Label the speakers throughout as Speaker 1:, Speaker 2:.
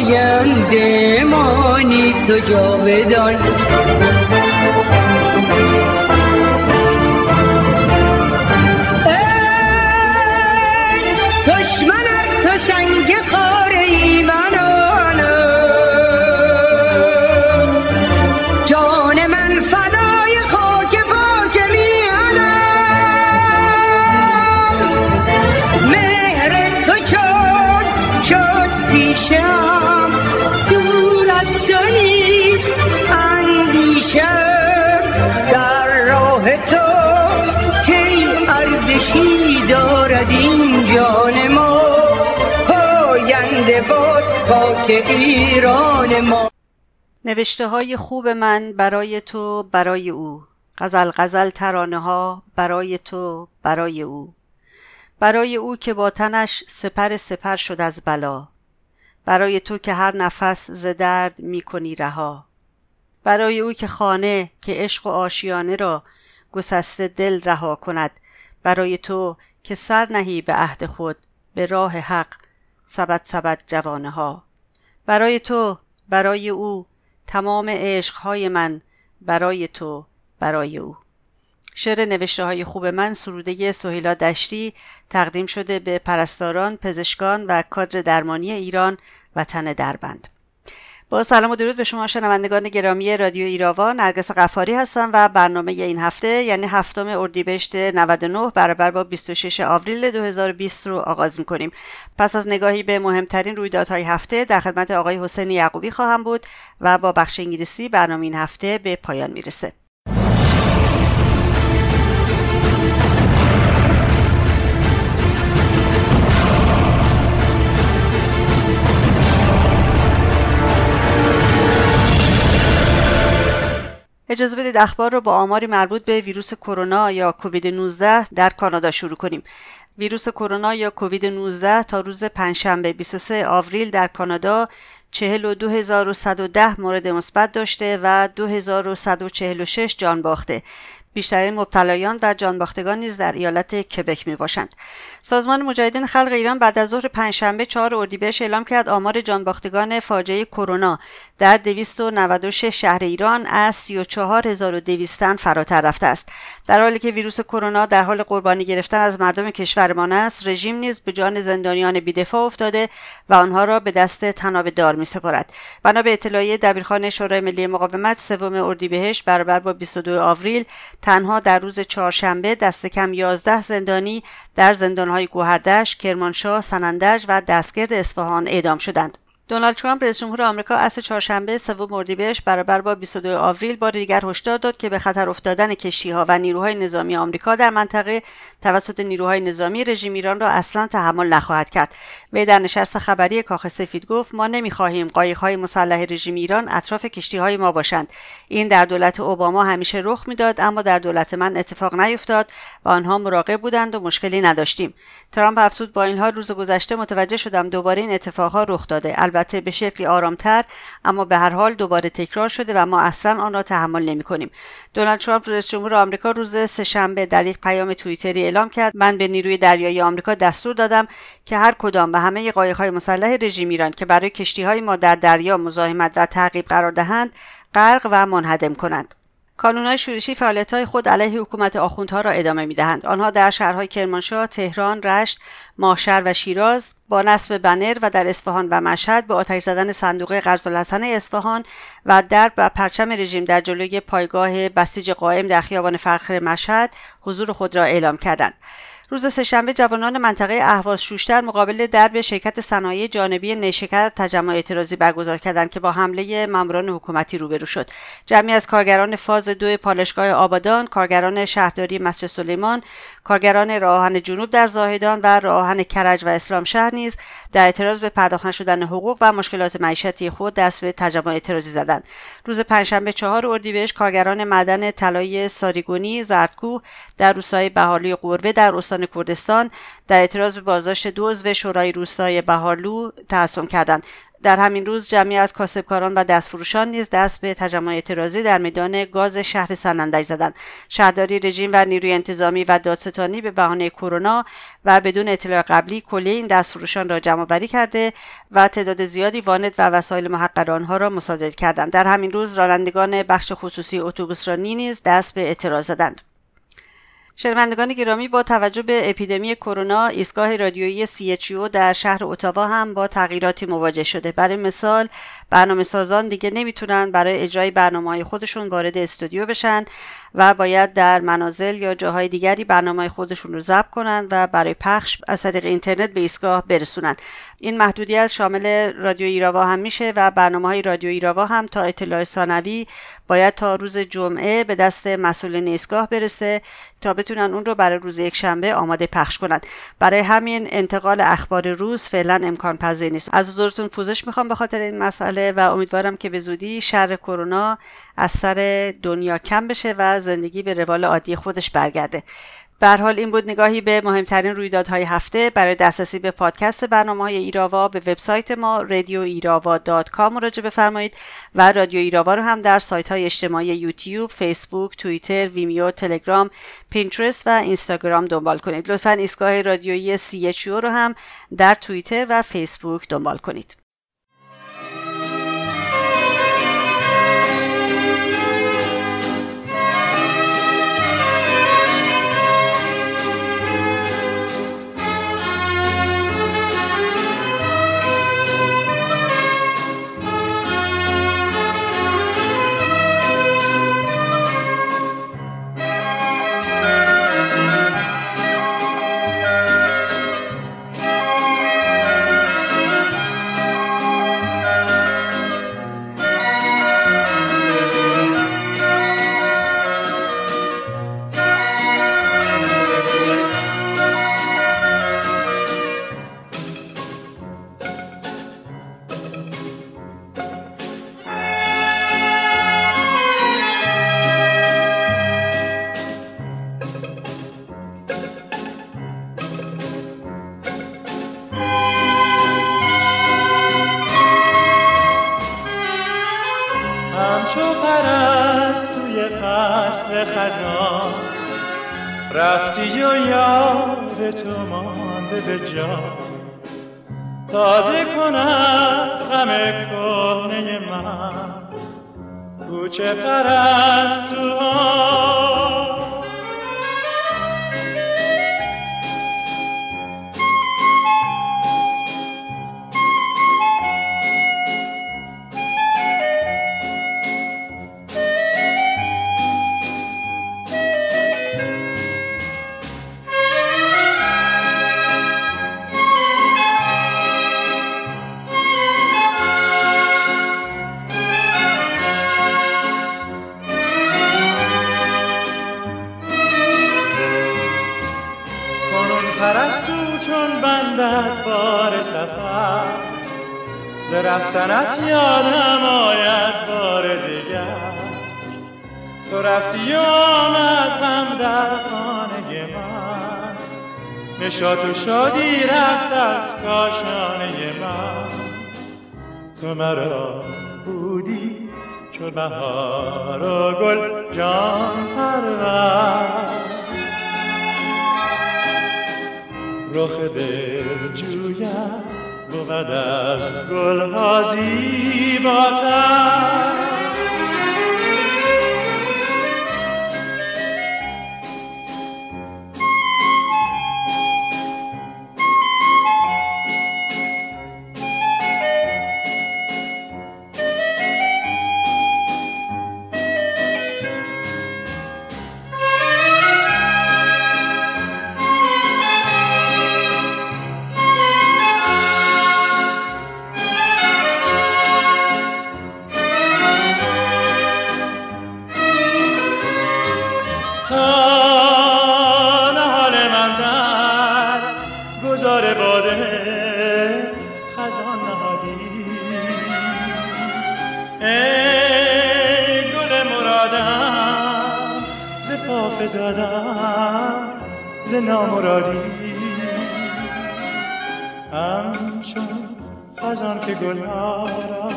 Speaker 1: آینده مانی تو جاودان. ایران ما.
Speaker 2: نوشته های خوب من برای تو برای او. غزل غزل ترانه ها برای تو برای او. برای او که با تنش سپر سپر شد از بلا. برای تو که هر نفس ز درد می کنی رها. برای او که خانه که عشق و آشیانه را گسسته دل رها کند. برای تو که سر نهی به عهد خود به راه حق سبد سبد جوانه ها برای تو برای او تمام عشقهای من برای تو برای او شعر نوشته های خوب من سروده سهیلا دشتی تقدیم شده به پرستاران، پزشکان و کادر درمانی ایران و تن دربند. با سلام و درود به شما شنوندگان گرامی رادیو ایراوا. نرگس قفاری هستم و برنامه این هفته یعنی هفتم اردیبهشت 99 برابر با 26 آوریل 2020 رو آغاز می‌کنیم. پس از نگاهی به مهمترین رویدادهای هفته در خدمت آقای حسین یعقوبی خواهم بود و با بخش انگلیسی برنامه این هفته به پایان می‌رسه. اجازه بدید اخبار رو با آماری مربوط به ویروس کرونا یا کووید 19 در کانادا شروع کنیم. ویروس کرونا یا کووید 19 تا روز پنجشنبه 23 آوریل در کانادا 42110 مورد مثبت داشته و 2146 جان باخته بیشترین مبتلایان و جانباختگان نیز در ایالت کبک می باشند. سازمان مجاهدین خلق ایران بعد از ظهر پنجشنبه 4 اردیبهشت اعلام کرد آمار جانباختگان فاجعه کرونا در 296 شهر ایران از 34200 تن فراتر رفته است. در حالی که ویروس کرونا در حال قربانی گرفتن از مردم کشورمان است، رژیم نیز به جان زندانیان بیدفاع افتاده و آنها را به دست تناب دار می سپارد. بنا به اطلاعیه دبیرخانه شورای ملی مقاومت سوم اردیبهشت برابر با 22 آوریل تنها در روز چهارشنبه دست کم 11 زندانی در زندانهای گوهردش، کرمانشاه، سنندج و دستگرد اصفهان اعدام شدند. دونالد ترامپ رئیس جمهور آمریکا عصر چهارشنبه سوم اردیبهشت برابر با 22 آوریل بار دیگر هشدار داد که به خطر افتادن کشتیها و نیروهای نظامی آمریکا در منطقه توسط نیروهای نظامی رژیم ایران را اصلا تحمل نخواهد کرد. وی در نشست خبری کاخ سفید گفت ما نمی‌خواهیم قایقهای مسلح رژیم ایران اطراف کشتیهای ما باشند. این در دولت اوباما همیشه رخ می‌داد اما در دولت من اتفاق نیفتاد و آنها مراقب بودند و مشکلی نداشتیم. ترامپ افزود با این حال روز گذشته متوجه شدم دوباره این اتفاقها رخ داده. به شکلی آرامتر اما به هر حال دوباره تکرار شده و ما اصلا آن را تحمل نمی کنیم. دونالد ترامپ رئیس جمهور آمریکا روز سهشنبه در یک پیام توییتری اعلام کرد. من به نیروی دریایی آمریکا دستور دادم که هر کدام به همه قایق‌های مسلح رژیم ایران که برای کشتی‌های ما در دریا مزاحمت و تعقیب قرار دهند غرق و منهدم کنند. کانونهای شورشی فعالیتهای خود علیه حکومت آخوندها را ادامه می‌دهند. آنها در شهرهای کرمانشاه تهران رشت ماشر و شیراز با نصب بنر و در اصفهان و مشهد به آتش زدن صندوق قرضالحسن اصفهان و درب و پرچم رژیم در جلوی پایگاه بسیج قائم در خیابان فخر مشهد حضور خود را اعلام کردند. روز سهشنبه جوانان منطقه اهواز شوشتر مقابل درب شرکت صنایع جانبی نیشکر تجمع اعتراضی برگزار کردند که با حمله ماموران حکومتی روبرو شد. جمعی از کارگران فاز دو پالشگاه آبادان کارگران شهرداری مسجد سلیمان کارگران راهن جنوب در زاهدان و راهن کرج و اسلام شهر نیز در اعتراض به پرداخت نشدن حقوق و مشکلات معیشتی خود دست به تجمع اعتراضی زدند. روز پنجشنبه چهار اردیبهشت کارگران معدن طلای ساریگونی زردکوه در روستای بهارلوی قربه در استان کردستان در اعتراض به بازداشت دو عضو شورای روستای بهارلو تحصن کردند. در همین روز جمعی از کاسبکاران و دستفروشان نیز دست به تجمع اعتراضی در میدان گاز شهر سنندج زدند. شهرداری رژیم و نیروی انتظامی و دادستانی به بهانه کرونا و بدون اطلاع قبلی کلیه این دستفروشان را جمع کرده و تعداد زیادی واند و وسایل محقر آنها را مصادره کردند. در همین روز رانندگان بخش خصوصی اتوبوسرانی نیز دست به اعتراض زدند. شنوندگان گرامی با توجه به اپیدمی کرونا ایستگاه رادیویی CHU در شهر اتاوا هم با تغییراتی مواجه شده. برای مثال برنامه سازان دیگه نمی‌تونن برای اجرای برنامه های خودشون وارد استودیو بشن. و باید در منازل یا جاهای دیگری برنامه خودشون رو ضبط کنند و برای پخش از طریق اینترنت به ایستگاه برسونن. این محدودیت شامل رادیو ایراوا هم میشه و برنامه های رادیو ایراوا هم تا اطلاع ثانوی باید تا روز جمعه به دست مسئولین ایستگاه برسه تا بتونن اون رو برای روز یک شنبه آماده پخش کنند برای همین انتقال اخبار روز فعلا امکان پذیر نیست. از حضورتون پوزش می‌خوام به خاطر این مسئله و امیدوارم که به زودی شر کرونا از سر دنیا کم بشه و زندگی به روال عادی خودش برگرده به حال این بود نگاهی به مهمترین رویدادهای هفته برای دسترسی به پادکست برنامه های ایراوا به وبسایت ما رادیو ایراوا dot مراجعه بفرمایید و رادیو ایراوا رو هم در سایت های اجتماعی YouTube، Facebook، Twitter، Vimeo، Telegram، Pinterest و Instagram دنبال کنید. لطفا ایستگاه رادیویی CHU رو هم در توییتر و فیسبوک دنبال کنید.
Speaker 3: رفتنت یادم آید بار دیگر. تو رفتی آمد هم در خانه من. نشاط و شادی رفت از کاشانه من. تو مرا بودی چون بهار و گل جان پرور. رخ دل جوید بود. از گلها زیباتر نامرادی. همچون خزان که گلها را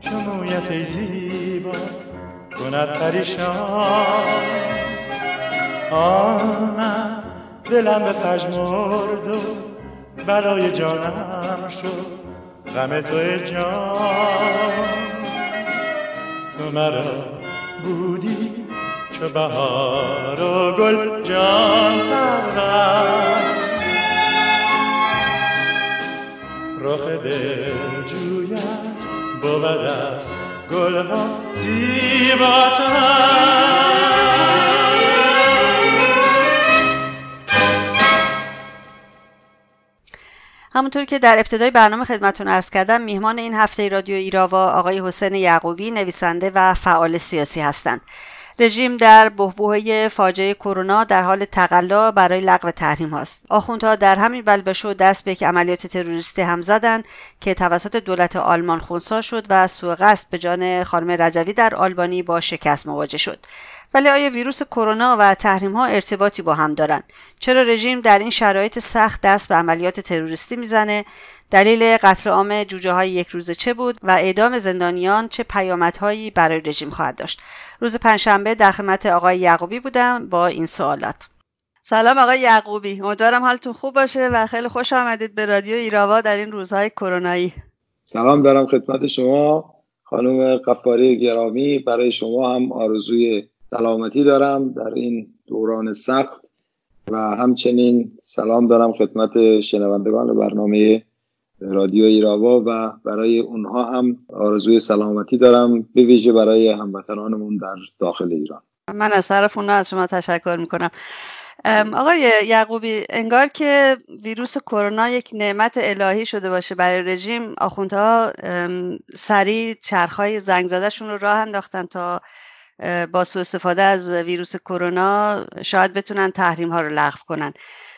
Speaker 3: چو مویت زیبا کند پریشان. آمد دلم به پژمرد و برای جانم شد. غم تو جان. تو مرا بودی چو بهار و گل جان رخ دل جوید بود است گلها زیباتر.
Speaker 2: همونطور که در ابتدای برنامه خدمتون ارز کردم میهمان این هفته رادیو ایراوا آقای حسین یعقوبی نویسنده و فعال سیاسی هستند. رژیم در بحبوحه فاجعه کرونا در حال تقلا برای لغو تحریم هاست. آخوندها در همین بلبشو دست به یک عملیات تروریستی هم زدند که توسط دولت آلمان خونسا شد و سوء قصد به جان خانم رجوی در آلبانی با شکست مواجه شد. ولی آیا ویروس کرونا و تحریم ها ارتباطی با هم دارند چرا رژیم در این شرایط سخت دست به عملیات تروریستی می‌زنه؟ دلیل قتل عام جوجه های یک روزه چه بود و اعدام زندانیان چه پیامدهایی برای رژیم خواهد داشت؟ روز پنجشنبه در خدمت آقای یعقوبی بودم با این سوالات. سلام آقای یعقوبی. امیدوارم حالتون خوب باشه و خیلی خوش آمدید به رادیو ایراوا در این روزهای کرونایی.
Speaker 4: سلام دارم خدمت شما. خانم قفاری گرامی برای شما هم آرزوی سلامتی دارم در این دوران سخت و همچنین سلام دارم خدمت شنوندگان برنامه رادیو ایراوا و برای اونها هم آرزوی سلامتی دارم به ویژه برای هموطنانمون در داخل ایران.
Speaker 2: من از طرف اونها از شما تشکر می‌کنم. آقای یعقوبی انگار که ویروس کرونا یک نعمت الهی شده باشه برای رژیم آخوندها سریع چرخهای زنگ زدهشون رو راه انداختن تا با سوء استفاده از ویروس کرونا شاید بتونن تحریم ها رو لغو کنن.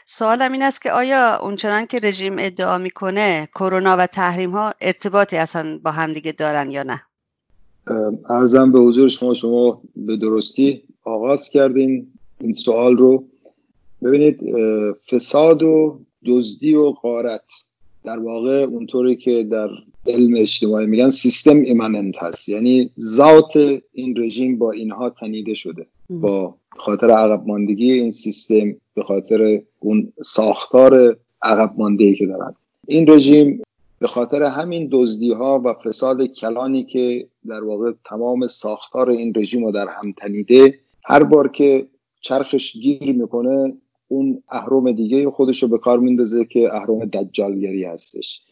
Speaker 2: سوالم این است که آیا اونچنان که رژیم ادعا می‌کنه کرونا و تحریم ها ارتباطی اصلا با همدیگه دارن یا نه؟
Speaker 4: ارزم به حضور شما شما به درستی آغاز کردین این سوال رو. ببینید فساد و دزدی و قارت در واقع اونطوری که در علم اجتماعی میگن سیستم ایمننت هست. یعنی ذات این رژیم با اینها تنیده شده. با خاطر عقب ماندگی این سیستم به خاطر اون ساختار عقب مانده که دارن. این رژیم به خاطر همین دزدی ها و فساد کلانی که در واقع تمام ساختار این رژیم رو در هم تنیده هر بار که چرخش گیر می‌کنه اون اهرم دیگه خودش رو به کار میندازه که اهرم دجالگری هستش.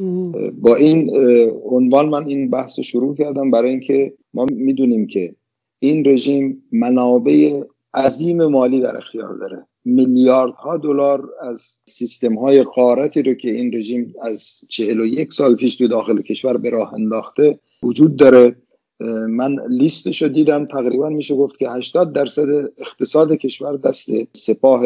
Speaker 4: با این عنوان من این بحث رو شروع کردم برای اینکه ما می‌دونیم که این رژیم منابع عظیم مالی در اختیار داره. میلیاردها دلار از سیستم های قارتی رو که این رژیم از چهل و یک سال پیش تو داخل کشور به راه انداخته وجود داره. من لیستش رو دیدم تقریبا میشه گفت که 80 درصد اقتصاد کشور دست سپاه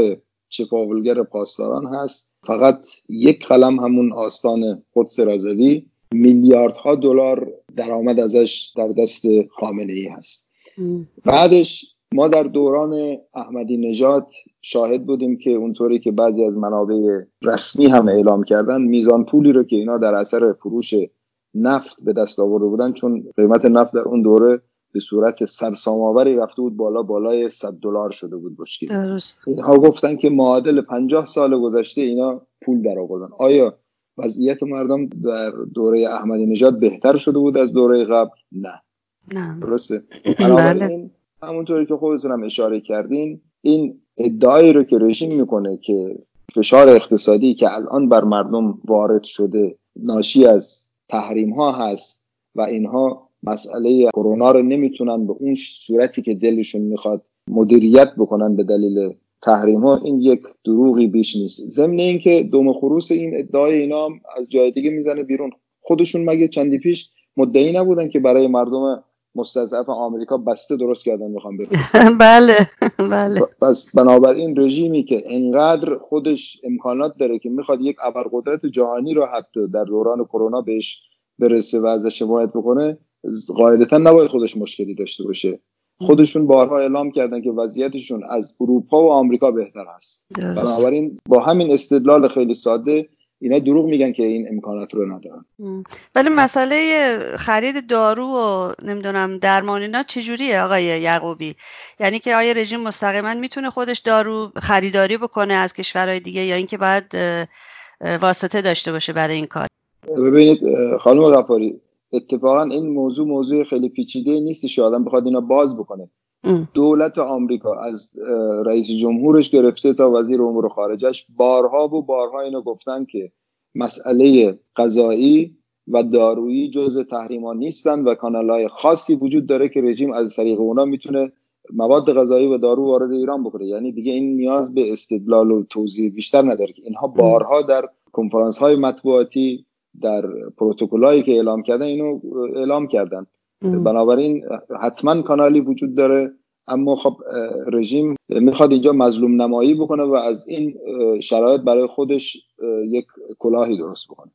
Speaker 4: چپاولگر پاسداران هست. فقط یک قلم همون آستان قدس رضوی میلیاردها دلار درآمد ازش در دست خامنه ای هست. بعدش ما در دوران احمدی نژاد شاهد بودیم که اونطوری که بعضی از منابع رسمی هم اعلام کردن میزان پولی رو که اینا در اثر فروش نفت به دست آورده بودن چون قیمت نفت در اون دوره به صورت سرسام‌آوری رفته بود بالا بالای 100 دلار شده بود بشکی اینها گفتن که معادل 50 سال گذشته اینا پول در آوردن. آیا وضعیت مردم در دوره احمدی نژاد بهتر شده بود از دوره قبل؟ نه.
Speaker 2: نه.
Speaker 4: درسته.
Speaker 2: بله.
Speaker 4: همونطوری که خودتون هم اشاره کردین این ادعایی رو که رژیم می‌کنه که فشار اقتصادی که الان بر مردم وارد شده ناشی از تحریم ها هست و اینها مسئله کرونا رو نمی‌تونن به اون صورتی که دلشون می‌خواد مدیریت بکنن به دلیل تحریم ها این یک دروغی بیش نیست. ضمن اینکه دوم خروس این ادعای اینا هم از جای دیگه می‌زنه بیرون. خودشون مگه چندی پیش مدعی نبودن که برای مردم مستضعف آمریکا بسته درست کردن می‌خوام
Speaker 2: بله بله.
Speaker 4: پس بنابراین رژیمی که انقدر خودش امکانات داره که می‌خواد یک ابرقدرت جهانی رو حتی در دوران کرونا بهش برسه و ازش حمایت بکنه قاعدتا نباید خودش مشکلی داشته باشه. خودشون بارها اعلام کردن که وضعیتشون از اروپا و آمریکا بهتر است. بنابراین با همین استدلال خیلی ساده اینا دروغ میگن که این امکانات رو ندارن.
Speaker 2: ولی مسئله خرید دارو و نمی‌دونم درمان اینا چجوریه آقای یعقوبی؟ یعنی که آیا رژیم مستقیما می‌تونه خودش دارو خریداری بکنه از کشورهای دیگه یا اینکه باید واسطه داشته باشه برای این کار؟
Speaker 4: ببینید خانم غفاری اتفاقا این موضوع موضوع خیلی پیچیده نیست آدم بخواد اینا باز بکنه. دولت آمریکا از رئیس جمهورش گرفته تا وزیر امور خارجش بارها و بارها اینو گفتن که مسئله غذایی و دارویی جز تحریما نیستن و کانالهای خاصی وجود داره که رژیم از طریق اونا می‌تونه مواد غذایی و دارو وارد ایران بکنه. یعنی دیگه این نیاز به استدلال و توضیح بیشتر نداره. که اینها بارها در کنفرانس های مطبوعاتی در پروتکلایی که اعلام کردن اینو اعلام کردن. بنابراین حتما کانالی وجود داره اما خب رژیم می‌خواد اینجا مظلوم نمایی بکنه و از این شرایط برای خودش یک کلاهی درست بکنه.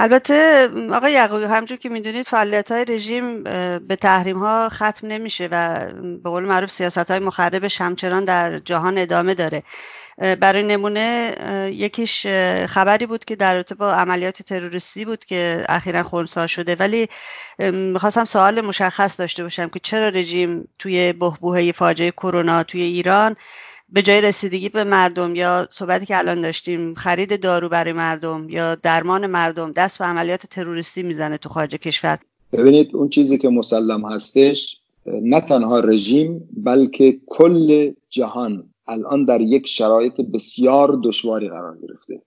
Speaker 2: البته آقای یعقوبی همجور که می‌دونید فعالیت های رژیم به تحریم ها ختم نمیشه و به قول معروف سیاست های مخربش همچنان در جهان ادامه داره. برای نمونه یکیش خبری بود که در رابطه با عملیات تروریستی بود که اخیرا خونسا شده. ولی می‌خواستم سوال مشخص داشته باشم که چرا رژیم توی بحبوحه فاجعه کرونا توی ایران به جای رسیدگی به مردم یا صحبتی که الان داشتیم خرید دارو برای مردم یا درمان مردم دست به عملیات تروریستی می‌زنه تو خارج کشور؟
Speaker 4: ببینید اون چیزی که مسلم هستش نه تنها رژیم بلکه کل جهان الان در یک شرایط بسیار دشواری قرار گرفته.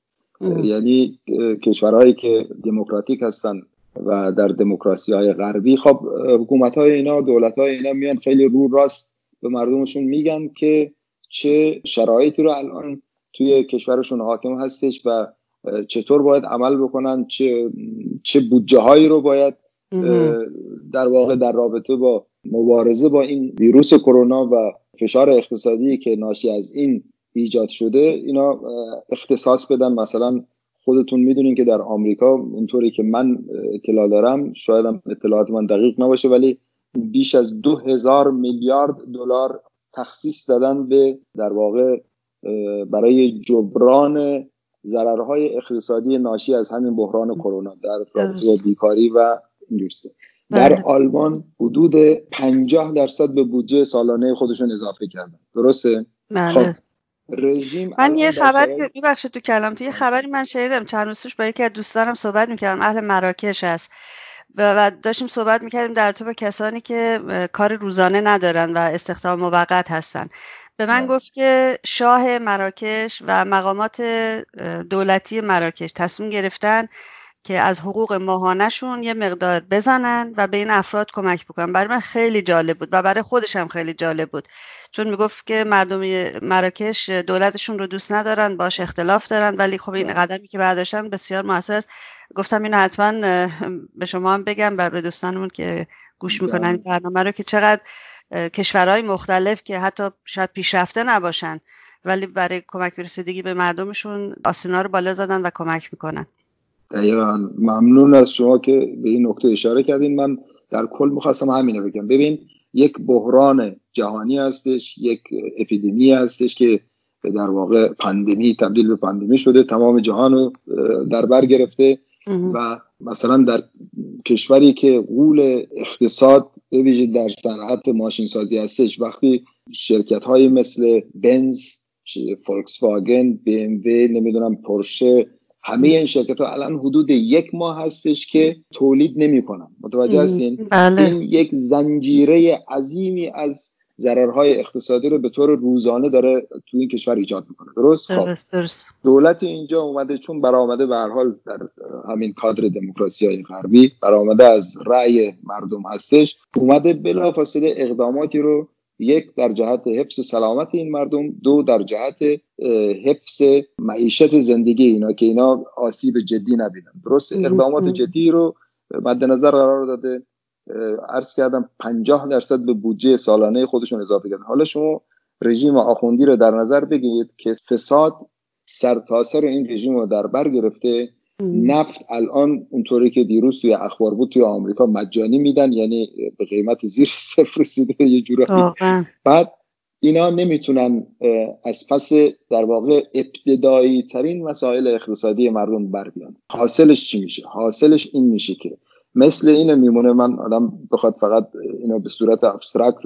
Speaker 4: یعنی کشورهایی که دموکراتیک هستن و در دموکراسی های غربی خب حکومت های اینا دولت های اینا میان خیلی رو راست به مردمشون میگن که چه شرایطی رو الان توی کشورشون حاکم هستش و چطور باید عمل بکنن چه چه بودجه هایی رو باید در واقع در رابطه با مبارزه با این ویروس کرونا و فشار اقتصادی که ناشی از این ایجاد شده اینا اختصاص بدن. مثلا خودتون می‌دونین که در آمریکا اونطوری که من اطلاع دارم شاید اطلاعات من دقیق نباشه ولی بیش از دو هزار میلیارد دلار تخصیص دادن به در واقع برای جبران ضررهای اقتصادی ناشی از همین بحران کرونا در رابطه با بیکاری و اینجوری در بله. آلمان حدود 50 درصد به بودجه سالانه خودشون اضافه کردن. درسته؟
Speaker 2: بله. خب رژیم من یه خبر میبخشید تو کلام یه خبری من شنیدم چند روز با یکی از دوستانم صحبت می‌کردم اهل مراکش هست. و داشتیم صحبت می‌کردیم در تو با کسانی که کار روزانه ندارن و استخدام موقت هستن به من بله. گفت که شاه مراکش و مقامات دولتی مراکش تصمیم گرفتن که از حقوق ماهانهشون یه مقدار بزنن و به این افراد کمک بکنن. برای من خیلی جالب بود و برای خودش هم خیلی جالب بود. چون می‌گفت که مردم مراکش دولتشون رو دوست ندارن باش اختلاف دارن ولی خب این قدمی که برداشتن بسیار موثر است. گفتم اینو حتما به شما هم بگم و به دوستانمون که گوش می‌کنن این برنامه رو که چقدر کشورهای مختلف که حتی شاید پیشرفته نباشن ولی برای کمک رسیدگی به مردمشون آسینا رو بالا زدن و کمک می‌کنن.
Speaker 4: دقیقا. ممنون از شما که به این نکته اشاره کردین. من در کل می‌خواستم همینه بگم. ببین یک بحران جهانی هستش یک اپیدمی هستش که در واقع پندمی تبدیل به پندمی شده تمام جهان رو در بر گرفته و مثلا در کشوری که غول اقتصاد به در صنعت ماشین سازی هستش وقتی شرکت های مثل بنز فولکس واگن بی ام وی نمی‌دونم پورشه همه این شرکت ها الان حدود یک ماه هستش که تولید نمی‌کنن. متوجه هستین؟
Speaker 2: بله.
Speaker 4: این یک زنجیره عظیمی از ضررهای اقتصادی رو به طور روزانه داره تو این کشور ایجاد می‌کنه. درست؟
Speaker 2: خب.
Speaker 4: دولت اینجا اومده چون برآمده به هر حال در همین کادر دموکراسی های غربی برآمده از رأی مردم هستش اومده بلافاصله اقداماتی رو یک در جهت حفظ سلامت این مردم دو در جهت حفظ معیشت زندگی اینا که اینا آسیب جدی نبینن. درست اقدامات جدی رو مد نظر قرار داده. عرض کردم 50 درصد به بودجه سالانه خودشون اضافه کردن. حالا شما رژیم آخوندی رو در نظر بگیرید که فساد سرتاسر این رژیم رو در بر گرفته. نفت الان اونطوری که دیروز توی اخبار بود توی آمریکا مجانی میدن یعنی به قیمت زیر صفر رسیده یه جورایی. بعد اینا نمی‌تونن از پس در واقع ابتدایی ترین مسائل اقتصادی مردم بر بیان. حاصلش چی میشه؟ حاصلش این میشه که مثل اینو میمونه من آدم بخواد فقط اینو به صورت ابسترکت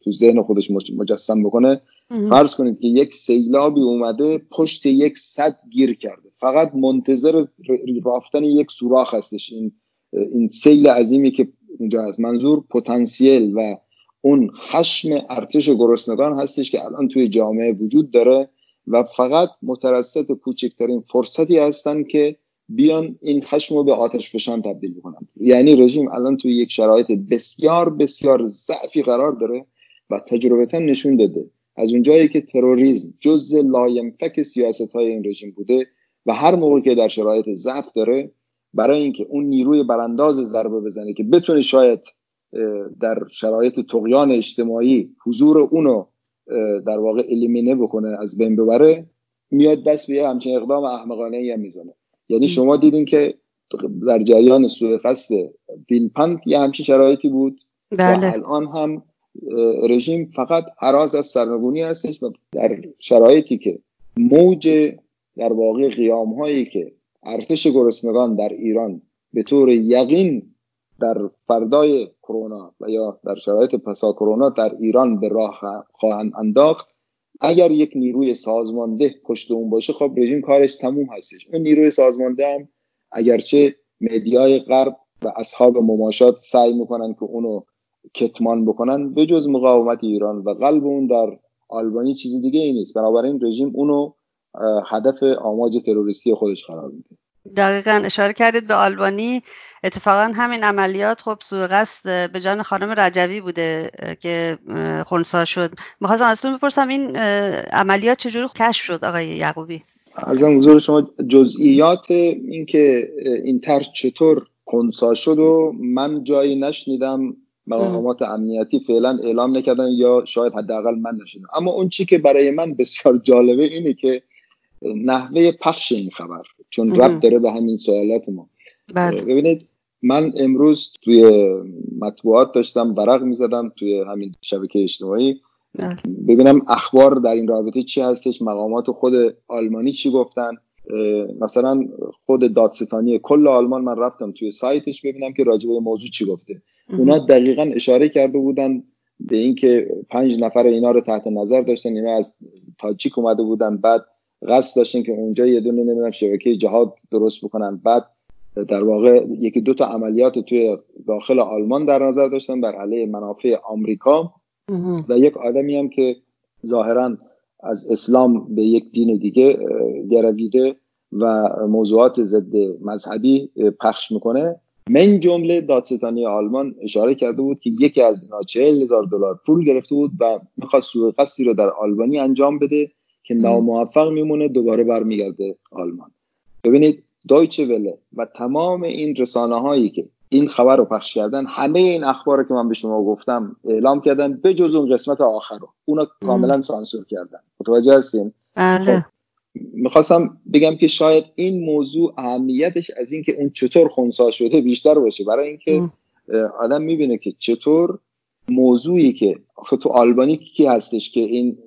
Speaker 4: تو ذهن خودش مجسم بکنه. فرض کنید که یک سیلابی اومده پشت یک صد گیر کرده. فقط منتظر رفتن یک سوراخ هستش. این این سیل عظیمی که اونجا هست. منظور پتانسیل و اون خشم ارتش گرسنگان هستش که الان توی جامعه وجود داره و فقط مترسط کوچکترین فرصتی هستن که بیان این خشم رو به آتش فشان تبدیل کنن یعنی رژیم الان توی یک شرایط بسیار بسیار ضعفی قرار داره و تجربتا نشون داده. از اونجایی که تروریسم جز لاینفک سیاست های این رژیم بوده و هر موقع که در شرایط ضعف داره برای اینکه اون نیروی برانداز ضربه بزنه که بتونه شاید در شرایط تقیان اجتماعی حضور اونو در واقع الیمینه بکنه از بین ببره میاد دست به همچین اقدام احمقانه ای می‌زنه یعنی شما دیدین که در جریان سوء قصد ویلپند یه همچین شرایطی بود بله. و الان هم رژیم فقط حراز از سرنگونی هستش و در شرایطی که موج در واقع قیام هایی که ارتش گرسنگان در ایران به طور یقین در فردای کرونا و یا در شرایط پسا کرونا در ایران به راه خواهند انداخت اگر یک نیروی سازمانده پشت اون باشه خب رژیم کارش تموم هستش. اون نیروی سازمانده هم اگرچه مدیای غرب و اصحاب مماشات سعی می‌کنن که اونو کتمان بکنن به جز مقاومت ایران و قلب اون در آلبانی چیزی دیگه ای نیست. بنابراین رژیم اونو هدف آماج تروریستی خودش قرار میده.
Speaker 2: دقیقا اشاره کردید به آلبانی. اتفاقا همین عملیات خب سوء قصد به جان خانم رجوی بوده که خونسا شد. می‌خواستم از تو بپرسم این عملیات چجوری کشف شد آقای یعقوبی؟
Speaker 4: ارزم حضور شما. جزئیات اینکه این ترس چطور خونسا شد و من جایی نشنیدم مقامات امنیتی فعلا اعلام نکردن یا شاید حداقل من نشدم اما اون چی که برای من بسیار جالبه اینه که نحوه پخش این خبر چون رب داره به همین سوالات ما. بله. ببینید من امروز توی مطبوعات داشتم برق می‌زدم توی همین شبکه اجتماعی. بله. ببینم اخبار در این رابطه چی هستش مقامات خود آلمانی چی گفتن. مثلا خود دادستانی کل آلمان من رفتم توی سایتش ببینم که راجبه موضوع چی گفته. اونا دقیقا اشاره کرده بودن به اینکه پنج نفر اینا رو تحت نظر داشتن اینا از تاجیک اومده بودن بعد قصد داشتن که اونجا یه دونه نمی‌دونم شبکه جهاد درست بکنن. بعد در واقع یکی دو تا عملیات توی داخل آلمان در نظر داشتن بر علیه منافع آمریکا. و یک آدمی هم که ظاهرا از اسلام به یک دین دیگه گرویده و موضوعات ضد مذهبی پخش می‌کنه. من جمله دادستانی آلمان اشاره کرده بود که یکی از اینا چهل هزار دلار پول گرفته بود و می‌خواست سوء قصدی رو در آلبانی انجام بده. که ناموفق میمونه دوباره برمیگرده آلمان. ببینید دایچه وله و تمام این رسانه هایی که این خبر رو پخش کردن همه این اخبار که من به شما گفتم اعلام کردن به جز اون قسمت آخر رو. اونا کاملا سانسور کردن. متوجه هستین؟
Speaker 2: بله. خب،
Speaker 4: می‌خواستم بگم که شاید این موضوع اهمیتش از اینکه اون چطور خونسا شده بیشتر باشه. برای اینکه آدم می‌بینه که چطور موضوعی که تو آلبانی کی هستش که این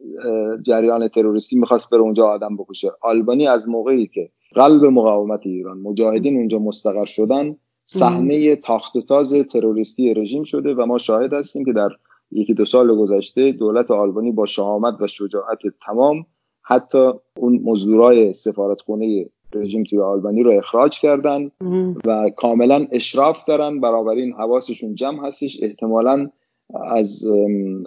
Speaker 4: جریان تروریستی می‌خواست بره اونجا آدم بکشه؟ آلبانی از موقعی که قلب مقاومت ایران مجاهدین اونجا مستقر شدن صحنه تاخت تاز تروریستی رژیم شده و ما شاهد هستیم که در یکی دو سال گذشته دولت آلبانی با شهامت و شجاعت تمام حتی اون مزدورای سفارتخونه رژیم توی آلبانی رو اخراج کردن و کاملا اشراف دارن. این حواسشون جمع هستش. احتمالا از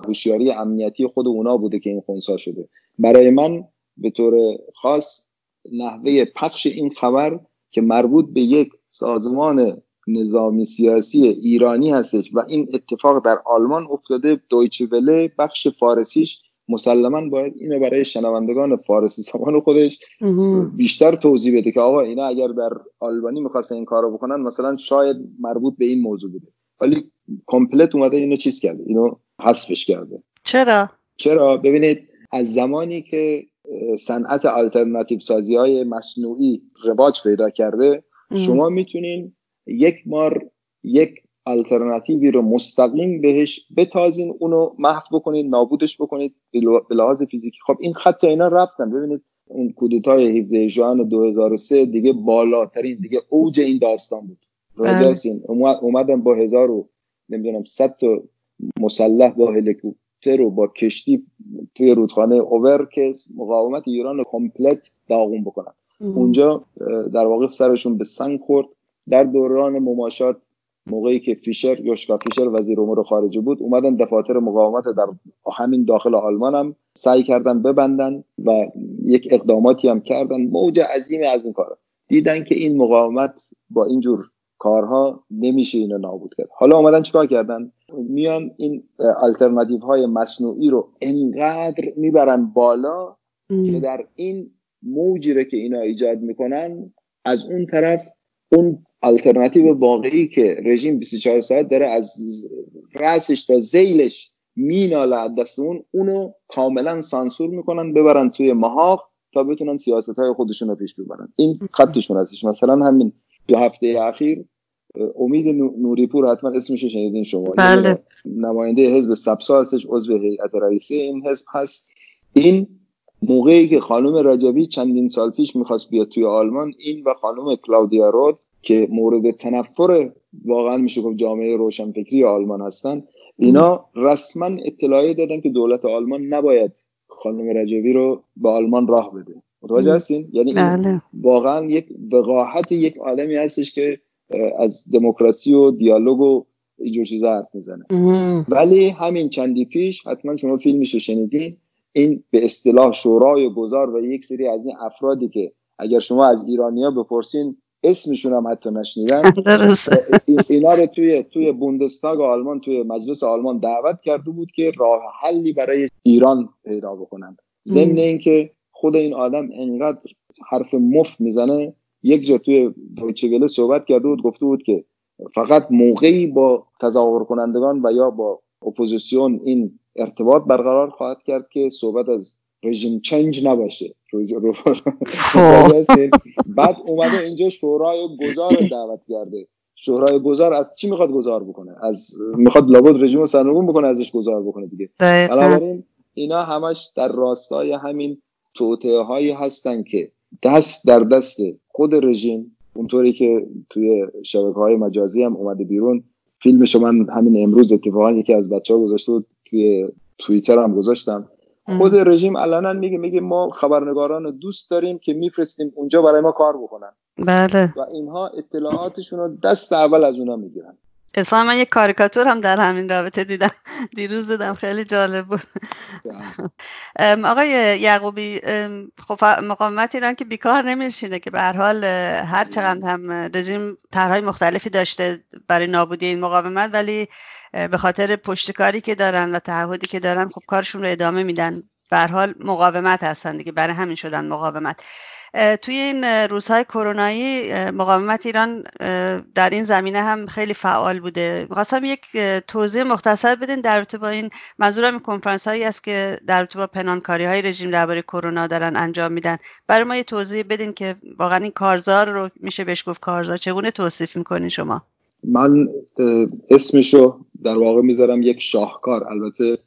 Speaker 4: هوشیاری امنیتی خود اونا بوده که این خونسا شده. برای من به طور خاص نحوه پخش این خبر که مربوط به یک سازمان نظامی سیاسی ایرانی هستش و این اتفاق در آلمان افتاده دویچه وله بخش فارسیش مسلما باید اینو برای شنوندگان فارسی زبان خودش بیشتر توضیح بده که آقا اینا اگر در آلبانی می‌خواستن این کارو بکنن مثلا شاید مربوط به این موضوع بوده. ولی کامپلت اومده اینو چیز کرده اینو حذفش کرده.
Speaker 2: چرا؟
Speaker 4: چرا؟ ببینید از زمانی که صنعت آلترناتیو سازی های مصنوعی رواج پیدا کرده شما می‌تونین یک مار یک آلترناتیوی رو مستقیم بهش بتازین اونو محو بکنید نابودش بکنید به لحاظ فیزیکی. خب این خط اینا رفتن. ببینید اون کودتای 17 جوان 2003 دیگه بالاترین دیگه اوج این داستان بود. بله. راجعش این اومدن با 1000 نمی‌دونم صد تا مسلح با هلیکوپتر و با کشتی توی رودخانه اوور که مقاومت ایران رو کمپلت داغون بکنن. اونجا در واقع سرشون به سنگ خورد. در دوران مماشات موقعی که فیشر یوشکا فیشر وزیر امور خارجه بود اومدن دفاتر مقاومت در همین داخل آلمان هم سعی کردن ببندن و یک اقداماتی هم کردن. موج عظیمی از این کارا. دیدن که این مقاومت با اینجور کارها نمیشه اینو نابود کرد. حالا اومدن چیکار کردن؟ میان این الटरनेटیو های مصنوعی رو انقدر می‌برن بالا ام. که در این موجی رو که اینا ایجاد می‌کنن از اون طرف اون الटरनेटیو واقعی که رژیم 24 ساعت داره از رأسش تا زیلش میناله از دست اون اونو کاملا سانسور می‌کنن ببرن توی محاق تا بتونن سیاست های خودشون رو پیش ببرن. این خطشون ازش. مثلا همین دو هفته اخیر امید نوریپور حتما اسمش شنیدین شما.
Speaker 2: بله.
Speaker 4: نماینده حزب سبسا هستش عضو هیئت رئیسه این حزب هست. این موقعی که خانم رجبی چندین سال پیش می‌خواست بیاد توی آلمان این و خانم کلاودیا رود که مورد تنفر واقعا میشه گفت جامعه روشنفکری آلمان هستن اینا رسما اطلاعی دادن که دولت آلمان نباید خانم رجبی رو به آلمان راه بده. متوجه هستین؟ یعنی
Speaker 2: بله.
Speaker 4: واقعا یک وقاحت یک آدمی هستش که از دموکراسی و دیالوگ و اینجور چیزا حرف می‌زنه. ولی همین چندی پیش حتما شما فیلمش رو شنیدین. این به اصطلاح شورای گذار و یک سری از این افرادی که اگر شما از ایرانیا بپرسین اسمشون هم حتی نشنیدن. اینا رو توی توی بوندستاگ آلمان توی مجلس آلمان دعوت کرده بود که راه حلی برای ایران پیدا بکنن. ضمن اینکه خود این آدم انقدر حرف مفت می‌زنه. یک جا توی دویچه صحبت کرده بود گفته بود که فقط موقعی با تظاهر کنندگان و یا با اپوزیسیون این ارتباط برقرار خواهد کرد که صحبت از رژیم چنج نباشه.
Speaker 2: خب.
Speaker 4: بعد اومده اینجا شورای گذار دعوت کرده. شورای گذار از چی می‌خواد گذار بکنه؟ از می‌خواد لابد رژیم رو سرنگون بکنه ازش گذار بکنه دیگه. بنابراین اینا همش در راستای همین توطعه هایی هستن که دست در دست خود رژیم اونطوری که توی شبکه های مجازی هم اومده بیرون. فیلمش من همین امروز اتفاقا یکی از بچه ها گذاشته بود توی توییتر هم گذاشتم. خود رژیم علنا میگه میگه ما خبرنگاران رو دوست داریم که میفرستیم اونجا برای ما کار بکنن.
Speaker 2: بله.
Speaker 4: و اینها اطلاعاتشون رو دست اول از اونا می‌گیرن.
Speaker 2: اتفاقا من یک کاریکاتور هم در همین رابطه دیدم. دیروز دیدم. خیلی جالب بود. آقای یعقوبی خب مقاومت ایران که بیکار نمیشینه که به هر حال هر چقدر هم رژیم طرحهای مختلفی داشته برای نابودی این مقاومت ولی به خاطر پشتکاری که دارن و تعهدی که دارن خب کارشون رو ادامه میدن. به هر حال مقاومت هستن دیگه. برای همین شدن مقاومت. توی این روزهای کرونایی مقاومت ایران در این زمینه هم خیلی فعال بوده. می‌خواستم یک توضیح مختصر بدین در رابطه با این منظورم کنفرانس هایی است که در رابطه با پنانکاری های رژیم درباره کرونا دارن انجام میدن. برای ما یه توضیح بدین که واقعا این کارزار رو میشه بهش گفت کارزار. چگونه توصیف می‌کنین شما؟
Speaker 4: من اسمشو در واقع می‌ذارم یک شاهکار. البته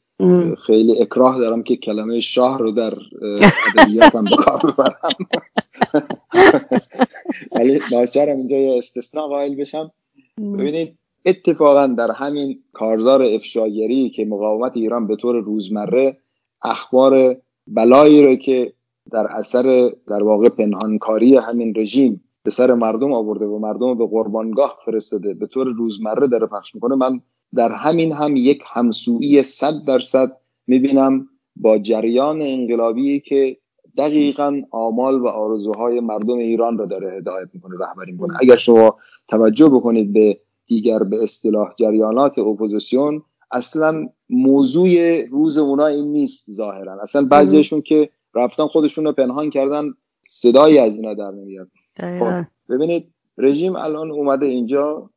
Speaker 4: خیلی اکراه دارم که کلمه شاه رو در ادبیاتم به کار ببرم. ولی ناچارم اینجا یه استثناء قائل بشم. ببینید اتفاقا در همین کارزار افشاگری که مقاومت ایران به طور روزمره اخبار بلایی رو که در اثر در واقع پنهانکاری همین رژیم به سر مردم آورده و مردم به قربانگاه فرستاده به طور روزمره داره پخش می‌کنه من در همین هم یک همسویی صد درصد می‌بینم با جریان انقلابی که دقیقا آمال و آرزوهای مردم ایران را داره هدایت می‌کنه رهبری می‌کنه. اگر شما توجه بکنید به دیگر به اصطلاح جریانات اپوزیسیون اصلا موضوع روز اونا این نیست ظاهرا. اصلا بعضیشون که رفتن خودشون رو پنهان کردن صدایی از اینا در نمیاد. خب ببینید رژیم الان اومده اینجا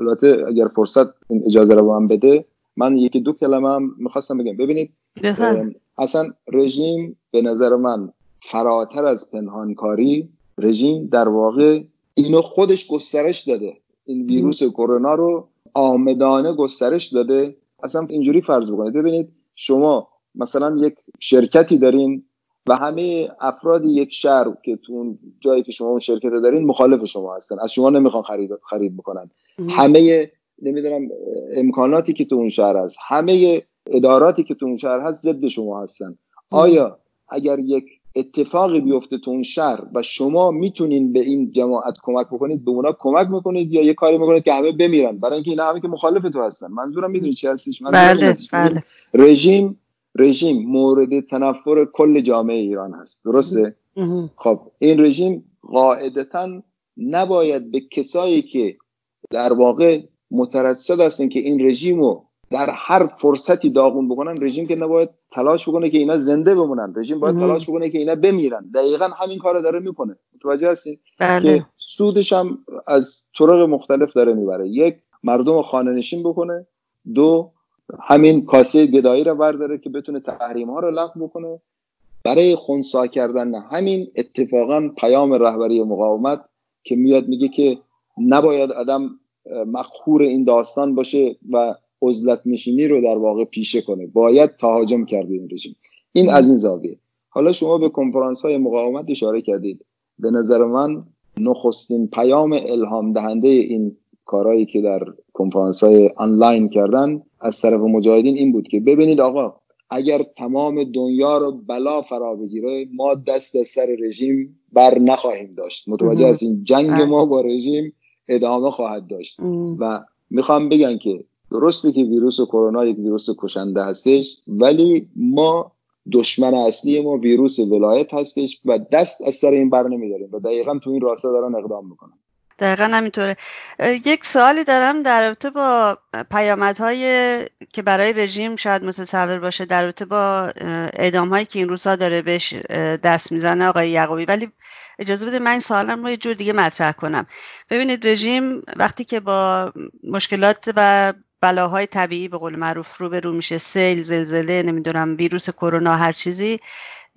Speaker 4: البته اگر فرصت این اجازه رو من بده من یکی دو کلمه هم می‌خواستم بگم. ببینید اصلا رژیم به نظر من فراتر از پنهانکاری رژیم در واقع اینو خودش گسترش داده. این ویروس کرونا رو آمدانه گسترش داده. اصلا اینجوری فرض بکنید. ببینید شما مثلا یک شرکتی دارین و همه افراد یک شهر که تو اون جایی که شما اون شرکت دارین مخالف شما هستن. از شما نمی‌خوان خرید خرید بکنن. همه نمی‌دونم امکاناتی که تو اون شهر هست همه اداراتی که تو اون شهر هست ضد شما هستن. آیا اگر یک اتفاقی بیفته تو اون شهر و شما می‌تونین به این جماعت کمک بکنید به اونا کمک می‌کنید یا یه کاری می‌کنید که همه بمیرن؟ برای اینکه اینا همه که مخالف تو هستن. منظورم می‌دونی چی هستش
Speaker 2: بله بله.
Speaker 4: رژیم رژیم مورد تنفر کل جامعه ایران هست. درسته؟ خب این رژیم قاعدتا نباید به کسایی که در واقع مترصد هستن که این رژیم رو در هر فرصتی داغون بکنن رژیم که نباید تلاش بکنه که اینا زنده بمونن. رژیم باید تلاش بکنه که اینا بمیرن. دقیقا همین کار داره می‌کنه. متوجه هستین؟
Speaker 2: بله.
Speaker 4: که سودش هم از طرق مختلف داره می‌بره. یک مردم خانه نشین بکنه. دو همین کاسه گدایی رو برداره که بتونه تحریم ها رو لغو بکنه. برای خونسا کردن همین اتفاقا پیام رهبری مقاومت که میاد میگه که نباید آدم مخور این داستان باشه و عزلت نشینی رو در واقع پیشه کنه. باید تهاجم کرده این رژیم. این از این زاویه. حالا شما به کنفرانس های مقاومت اشاره کردید. به نظر من نخستین پیام الهام دهنده این کارهایی که در کنفرانس های آنلاین کردن از طرف مجاهدین این بود که ببینید آقا اگر تمام دنیا رو بلا فرا بگیره ما دست از سر رژیم بر نخواهیم داشت. متوجه از این جنگ ما با رژیم ادامه خواهد داشت. و می‌خوام بگن که درسته که ویروس کرونا یک ویروس کشنده هستش ولی ما دشمن اصلی ما ویروس ولایت هستش و دست از سر این بر نمیداریم و دقیقا تو این راستا دارن اقدام می‌کنن.
Speaker 2: دقیقا همینطوره. یک سوالی دارم در رابطه با پیامدهای که برای رژیم شاید متصور باشه در رابطه با اعدام هایی که این روزها داره بهش دست می‌زنه آقای یعقوبی. ولی اجازه بده من این سوالم رو یه جور دیگه مطرح کنم. ببینید رژیم وقتی که با مشکلات و بلاهای طبیعی به قول معروف رو به رو میشه سیل زلزله نمی‌دونم ویروس کرونا هر چیزی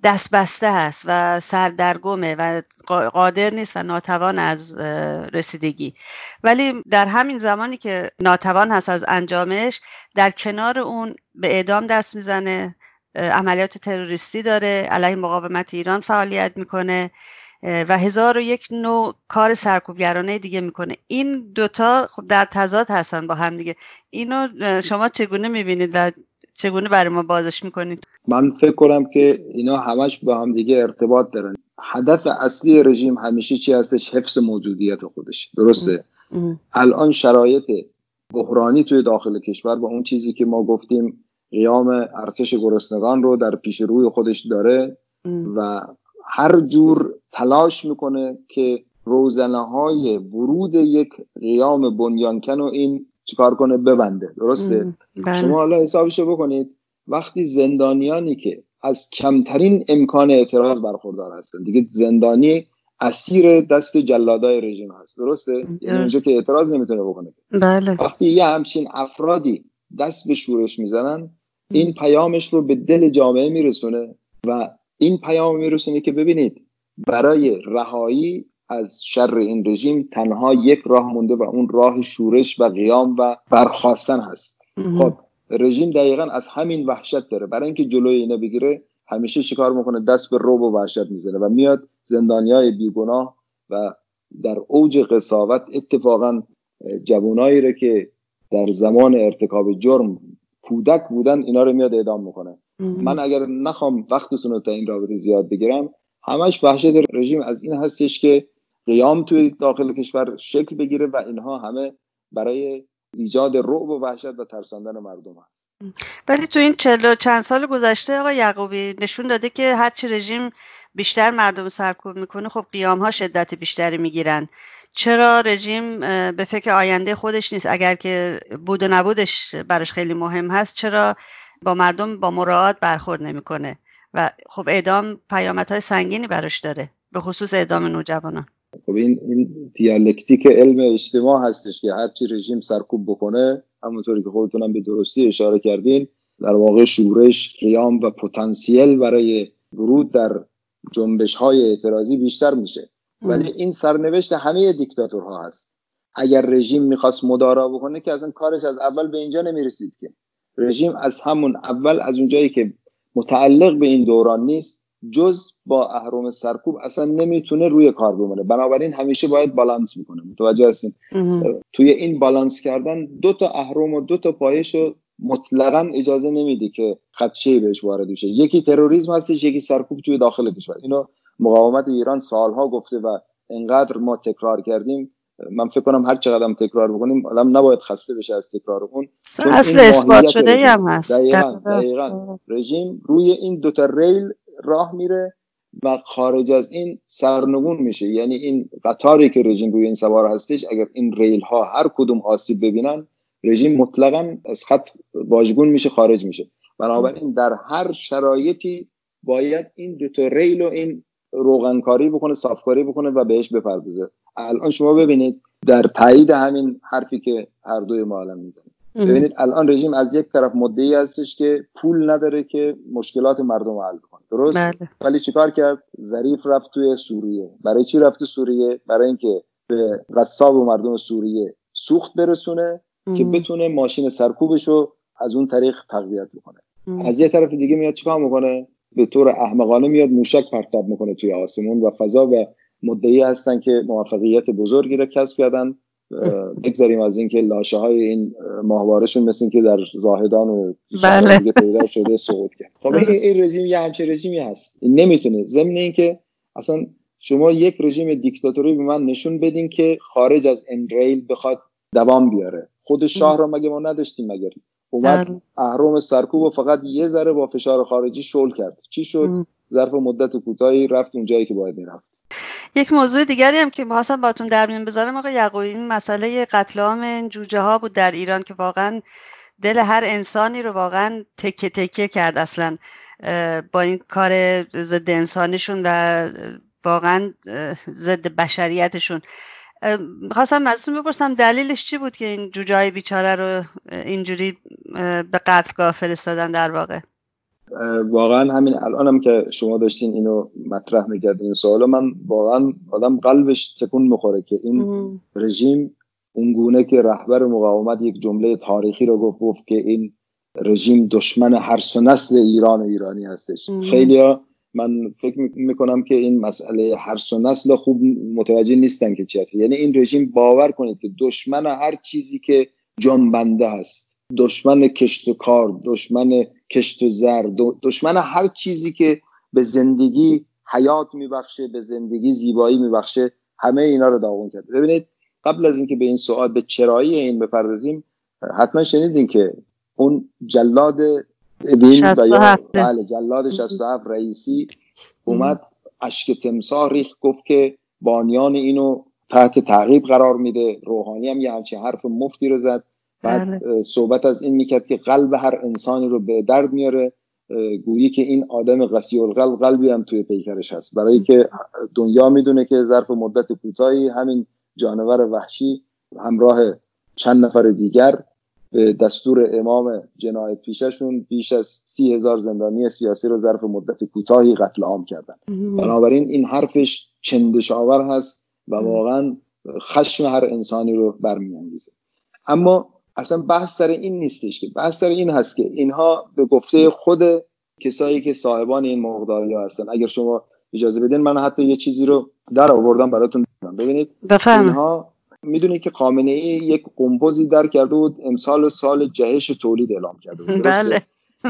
Speaker 2: دست بسته هست و سردرگمه و قادر نیست و ناتوان از رسیدگی. ولی در همین زمانی که ناتوان هست از انجامش در کنار اون به اعدام دست می‌زنه عملیات تروریستی داره علیه مقاومت ایران فعالیت می‌کنه و هزار و یک نوع کار سرکوبگرانه دیگه می‌کنه. این دوتا خب در تضاد هستن با هم دیگه. اینو شما چگونه می‌بینید و چگونه برای ما بازش می‌کنید؟
Speaker 4: من فکر کنم که اینا همش با هم دیگه ارتباط دارن. هدف اصلی رژیم همیشه چی هستش؟ حفظ موجودیت خودش. درسته؟ الان شرایط بحرانی توی داخل کشور با اون چیزی که ما گفتیم قیام ارتش گرسنگان رو در پیش روی خودش داره و هر جور تلاش می‌کنه که روزنه های ورود یک قیام بنیانکن و این چیکار کنه؟ ببنده. درسته؟
Speaker 2: بله.
Speaker 4: شما حالا حسابشو بکنید. وقتی زندانیانی که از کمترین امکان اعتراض برخوردار هستن دیگه زندانی اسیر دست جلادای رژیم هست. درسته؟ یعنی اونجا که اعتراض نمی‌تونه بکنه.
Speaker 2: بله.
Speaker 4: وقتی یه همچین افرادی دست به شورش می‌زنن این پیامش رو به دل جامعه میرسونه و این پیام میرسونه که ببینید برای رهایی از شر این رژیم تنها یک راه مونده و اون راه شورش و قیام و برخواستن هست. خب رژیم دقیقا از همین وحشت داره. برای اینکه جلوی اینو بگیره همیشه شکار می‌کنه؟ دست به روب و وحشت می‌زنه و میاد زندانی های بیگناه و در اوج قصاوت اتفاقا جوانایی رو که در زمان ارتکاب جرم کودک بودن اینا رو میاد اعدام می‌کنه. من اگر نخوام وقتتون رو تا این رابطه زیاد بگیرم همش وحشت رژیم از این هستش که قیام توی داخل کشور شکل بگیره و اینها همه برای ایجاد رعب و وحشت و ترساندن مردم هست.
Speaker 2: ولی تو این چلو چند سال گذشته آقا یعقوبی نشون داده که هرچی رژیم بیشتر مردم سرکوب می‌کنه خب قیام ها شدت بیشتری می‌گیرن. چرا رژیم به فکر آینده خودش نیست؟ اگر که بود و نبودش براش خیلی مهم هست چرا با مردم با مراعات برخورد نمی‌کنه؟ و خب اعدام پیامدهای سنگینی براش داره به خصوص اعدام نوجوانان.
Speaker 4: خب این این دیالکتیک علم اجتماع هستش که هرچی رژیم سرکوب بکنه همونطوری که خودتونم به درستی اشاره کردین در واقع شورش قیام و پتانسیل برای ورود در جنبش های اعتراضی بیشتر میشه. ولی این سرنوشت همه دیکتاتورها هست. اگر رژیم می‌خواست مدارا بکنه که اصلا کارش از اول به اینجا نمی‌رسید که. رژیم از همون اول از اونجایی که متعلق به این دوران نیست جز با اهرام سرکوب اصلا نمی‌تونه روی کار بمونه. بنابراین همیشه باید بالانس می‌کنه. متوجه هستین؟ توی این بالانس کردن دو تا اهرم و دو تا پایش رو مطلقا اجازه نمیده که خدشه بهش وارد بشه. یکی تروریسم هستش یکی سرکوب توی داخل کشور. اینو مقاومت ایران سالها گفته و انقدر ما تکرار کردیم. من فکر کنم هر چقدر تکرار بکنیم آدم نباید خسته بشه از تکرار اون.
Speaker 2: اصل اثبات شده هم هست.
Speaker 4: دقیقا, دقیقا. رژیم روی این دوتا ریل راه میره و خارج از این سرنگون میشه. یعنی این قطاری که رژیم روی این سوار هستش اگر این ریل ها هر کدوم آسیب ببینن رژیم مطلقا از خط واژگون میشه خارج میشه. بنابراین در هر شرایطی باید این دو تا ریل و این روغنکاری بکنه صافکاری بکنه و بهش بپردازه. الان شما ببینید در تایید همین حرفی که هر دوی ما الان ببینید الان رژیم از یک طرف مدعی هستش که پول نداره که مشکلات مردم حل کنه. درست؟ بله. ولی چیکار کرد؟ ظریف رفت توی سوریه. برای چی رفت سوریه؟ برای اینکه به قصاب و مردم سوریه سوخت برسونه که بتونه ماشین سرکوبش رو از اون طریق تقویت بکنه. از یه طرف دیگه میاد چیکار می‌کنه؟ به طور احمقانه میاد موشک پرتاب می‌کنه توی آسمون و فضا و مدعی هستن که موفقیت بزرگی رو کسب کردن. بگذاریم از اینکه لاشه های این ماهوارشون مثل که در زاهدان و
Speaker 2: بله.
Speaker 4: پیدا شده سقوط کرد. خب این رژیم یه همچه رژیمی هست. این نمی‌تونه. ضمن اینکه اصلا شما یک رژیم دیکتاتوری به من نشون بدین که خارج از این ریل بخواد دوام بیاره. خود شاه رو مگه ما نداشتیم مگر؟ اومد بله. اهرام سرکوب و فقط یه ذره با فشار خارجی شل کرد. چی شد؟ ظرف مدت کوتاهی رفت اونجایی که باید می‌رفت
Speaker 2: یک موضوع دیگری هم که می‌خواستم باتون در میون بذارم آقای یعقوبی این مسئله قتل عام جوجه ها بود در ایران که واقعا دل هر انسانی رو واقعا تکه تکه کرد اصلا با این کار ضد انسانیشون و واقعا ضد بشریتشون. خواستم ازتون بپرسم دلیلش چی بود که این جوجه های بیچاره رو اینجوری به قتلگاه فرستادن در واقع؟
Speaker 4: واقعا همین الانم که شما داشتین اینو مطرح می‌کردین این سوالو من واقعا آدم قلبش تکون می‌خوره که این رژیم اونگونه که رهبر مقاومت یک جمله تاریخی رو گفت گفت که این رژیم دشمن هر نسل ایران و ایرانی هستش. خیلی من فکر می‌کنم که این مسئله هر نسل خوب متوجه نیستن که چی هست. یعنی این رژیم باور کنید که دشمن هر چیزی که جنبنده هست. دشمن کشت و کار دشمن کشت و زر دشمن هر چیزی که به زندگی حیات میبخشه به زندگی زیبایی میبخشه همه اینا رو داغون کرده. ببینید قبل از اینکه به این سوال به چرایی این بپردازیم حتما شنیدین که اون جلاد ابین و یا بله جلاد 67 رئیسی اومد اشک تمساه ریخت گفت که بانیان اینو تحت تعقیب قرار میده. روحانی هم یه همچین حرف مفتی رو زد. بعد بله. صحبت از این می‌کرد که قلب هر انسانی رو به درد میاره. گویی که این آدم قسی القلب قلبی هم توی پیکرش هست. برای که دنیا می‌دونه که ظرف مدت کوتاهی همین جانور وحشی همراه چند نفر دیگر به دستور امام جنایت پیششون بیش از سی هزار زندانی سیاسی رو ظرف مدت کوتاهی قتل عام کردن. بنابراین این حرفش چندش آور هست و واقعا خشم هر انسانی رو برمیانگیزه. اما اصلا بحث سر این نیستش که بحث سر این هست که اینها به گفته خود کسایی که صاحبان این مقداری هستن. اگر شما اجازه بدین من حتی یه چیزی رو در آوردم براتون ببینید
Speaker 2: بفهم.
Speaker 4: اینها می‌دونید که خامنه ای یک قنبوزی در کرده بود امسال سال جهش تولید اعلام کرده بود.
Speaker 2: بله.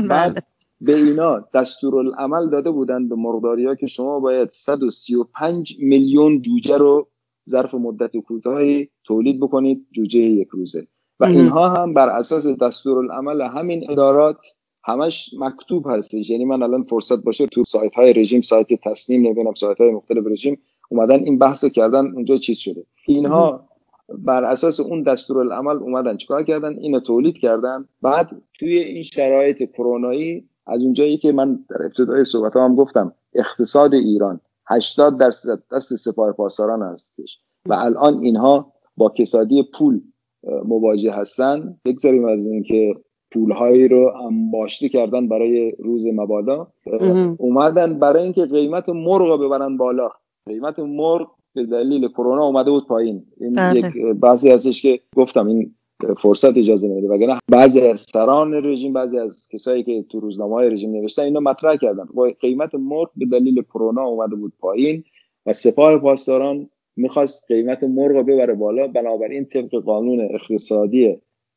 Speaker 4: بعد به اینا دستورالعمل داده بودن به مرغداری ها که شما باید 135 میلیون جوجه رو ظرف مدت کوتاهی تولید بکنید جوجه یک روزه. و اینها هم بر اساس دستورالعمل همین ادارات همش مکتوب هستش. یعنی من الان فرصت باشه تو سایت های رژیم سایت تصمیم نمی‌دونم سایت های مختلف رژیم اومدن این بحث کردن اونجا چیز شده. اینها بر اساس اون دستورالعمل اومدن چیکار کردن؟ اینو تولید کردن. بعد توی این شرایط کرونایی از اونجایی که من در ابتدای صحبت هم گفتم اقتصاد ایران 80 درصد دست سپاه پاسداران هستش و الان اینها با کسادی پول مواجه هستن. بگذاریم از اینکه پولهایی رو انباشته کردن برای روز مبادا. اومدن برای اینکه قیمت مرغ رو ببرن بالا. قیمت مرغ به دلیل کرونا اومده بود پایین. این
Speaker 2: بله.
Speaker 4: یک بعضی هستش که گفتم این فرصت اجازه نمیده. وگرنه بعضی از سران رژیم بعضی از کسایی که تو روزنامه های رژیم نوشتن اینا مطرح کردن. قیمت مرغ به دلیل کرونا اومده بود پایین و سپاه پاسداران می‌خواست قیمت مرغ رو ببره بالا. بنابراین طبق قانون اقتصادی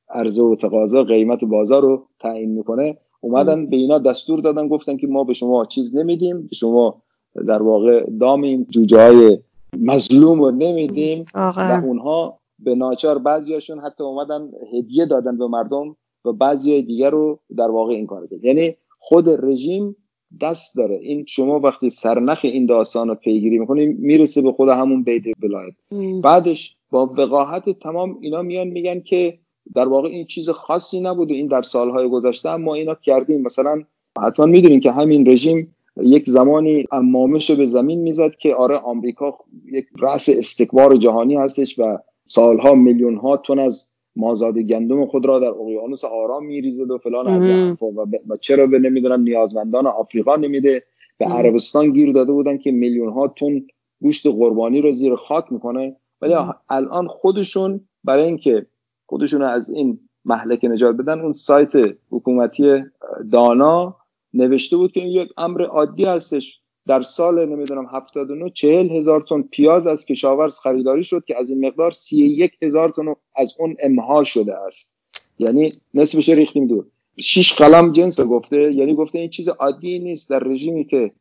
Speaker 4: عرضه و تقاضا قیمت بازار رو تعیین می‌کنه. اومدن به اینا دستور دادن گفتن که ما به شما چیز نمیدیم به شما در واقع دام این جوجه های مظلوم رو نمیدیم. و اونها به ناچار بعضیاشون حتی اومدن هدیه دادن به مردم و بعضی دیگر رو در واقع این کار کرد. یعنی خود رژیم دست داره. این شما وقتی سرنخ این داستان رو پیگیری می‌کنی می‌رسه به خود همون بیت بلایت. بعدش با وقاحت تمام اینا میان میگن که در واقع این چیز خاصی نبود و این در سالهای گذشته ما اینا کردیم. مثلا حتما می‌دونین که همین رژیم یک زمانی امامش رو به زمین می‌زد که آره آمریکا یک رأس استکبار جهانی هستش و سالها میلیون ها تن از مازاد گندم خود را در اقیانوس آرام میریزد و فلان از. حرفا و, ب- و چرا به نمی‌دونم نیازمندان آفریقا نمیده به. عربستان گیر داده بودن که میلیون ها تن گوشت قربانی رو زیر خاک می‌کنه ولی. الان خودشون برای اینکه خودشون از این محلک نجات بدن اون سایت حکومتی دانا نوشته بود که این یک امر عادی هستش در سال نمی‌دونم 79 چهل هزار تن پیاز از کشاورز خریداری شد که از این مقدار سی یک هزار تن از اون امها شده است. یعنی نصفش ریختیم دور. شیش قلم جنس گفته یعنی گفته این چیز عادی نیست. در رژیمی که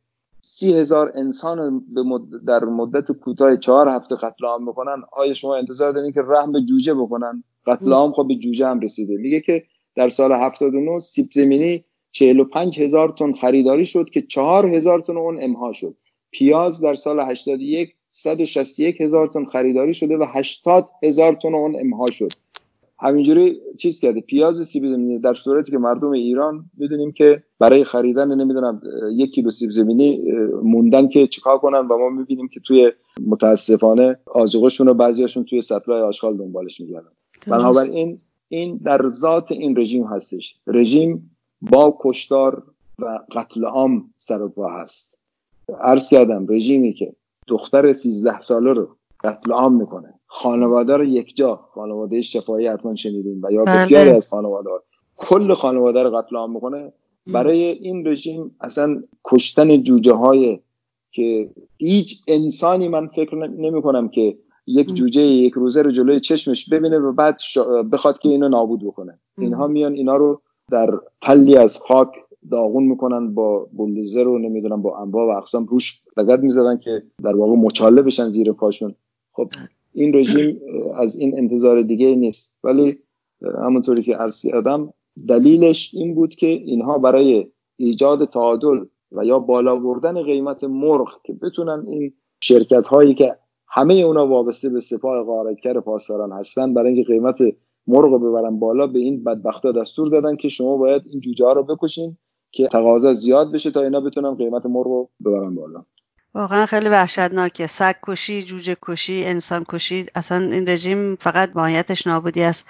Speaker 4: سی هزار انسان در مدت کوتاه چهار هفته قتل عام می‌کنن آیا شما انتظار دارین که رحم به جوجه بکنن؟ قتل عام خب به جوجه هم رسیده. میگه که در سال 79 سیب زمینی 45 هزار تن خریداری شد که 4 هزار تن اون امها شد. پیاز در سال 81 161 هزار تن خریداری شده و 80 هزار تن اون امها شد. همینجوری چیز کرده پیاز سیب زمینی در صورتی که مردم ایران می‌دونیم که برای خریدن نمی‌دونم یک کیلو سیب زمینی موندن که چیکار کنن و ما می‌بینیم که توی متاسفانه آزوقشون رو بعضیاشون توی سطلای آشغال دنبالش میگردن. بنابراین این در ذات این رژیم هستش. رژیم با کشتار و قتل عام سر و پا هست عرض کردم رژیمی که دختر 13 ساله رو قتل عام می‌کنه خانواده رو یک جا خانواده شفایی حتما شنیدین و یا
Speaker 2: بله.
Speaker 4: بسیاری از خانواده ها. کل خانواده رو قتل عام می‌کنه برای این رژیم اصلا کشتن جوجه های که هیچ انسانی من فکر نمی کنم که یک. جوجه یک روزه رو جلوی چشمش ببینه و بعد شا- بخواد که اینو نابود بکنه. اینها میان اینا رو در تلی از خاک داغون می‌کنن با بولدوزر و نمی‌دونم با انواع و اقسام روش لگد می‌زدن که در واقع مچاله بشن زیر پاشون. خب این رژیم از این انتظار دیگه نیست. ولی همونطوری که عرض کردم دلیلش این بود که اینها برای ایجاد تعادل و یا بالا بردن قیمت مرغ که بتونن این شرکت هایی که همه اونا وابسته به سپاه غارتگر پاسداران هستن برای اینکه قیمت مرغ رو ببرن بالا به این بدبختا دستور دادن که شما باید این جوجه ها رو بکشین که تقاضا زیاد بشه تا اینا بتونن قیمت مرغ رو ببرن بالا.
Speaker 2: واقعا خیلی وحشتناکه. سگ کشی جوجه کشی انسان کشی اصلا این رژیم فقط ماهیتش نابودی است.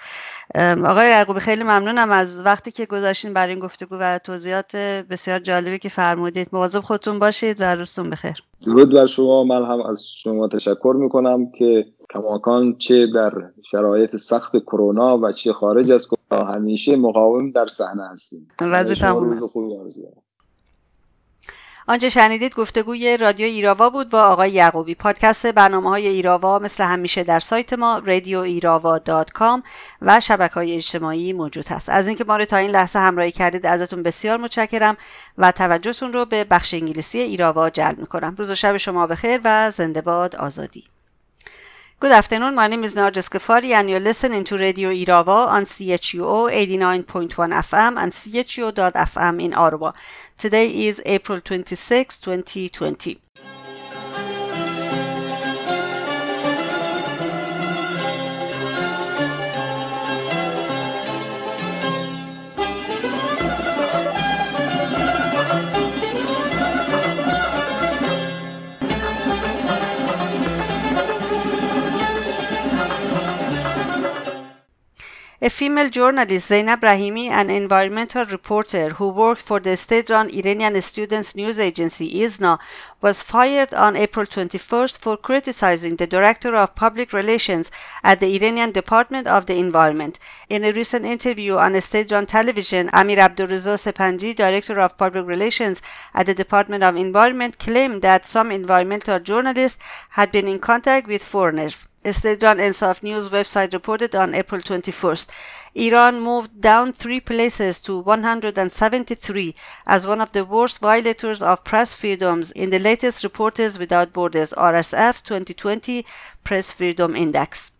Speaker 2: آقای یعقوبی خیلی ممنونم از وقتی که گذاشتین برای این گفتگو و توضیحات بسیار جالبی که فرمودید. مواظب خودتون باشید و روزتون بخیر.
Speaker 4: درود بر شما. من هم از شما تشکر می‌کنم که کماکان چه در شرایط سخت کرونا و چه خارج از کرونا همیشه مقاوم در صحنه هستیم. دارم.
Speaker 2: آنچه شنیدید گفتگوی رادیو ایراوا بود با آقای یعقوبی. پادکست برنامه های ایراوا مثل همیشه در سایت ما رادیو ایراوا دات کام و شبکه های اجتماعی موجود هست از اینکه ما رو تا این لحظه همراهی کردید ازتون بسیار متشکرم و توجهتون رو به بخش انگلیسی ایراوا جلب می‌کنم. روز و شب شما بخیر و زنده باد آزادی. Good afternoon. My name is Narges Ghaffari and you're listening to Radio Irava on CHUO 89.1 FM and CHUO.FM in Ottawa. Today is April 26, 2020. A female journalist, Zainab Brahimi, an environmental reporter who worked for the state-run Iranian Students News Agency, ISNA, was fired on April 21st for criticizing the director of public relations at the Iranian Department of the Environment. In a recent interview on state-run television, Amir Abdurreza Sepanji, director of public relations at the Department of Environment, claimed that some environmental journalists had been in contact with foreigners. State-run Ensaf News website reported on April 21st. Iran moved down three places to 173 as one of the worst violators of press freedoms in the latest Reporters Without Borders RSF 2020 Press Freedom Index.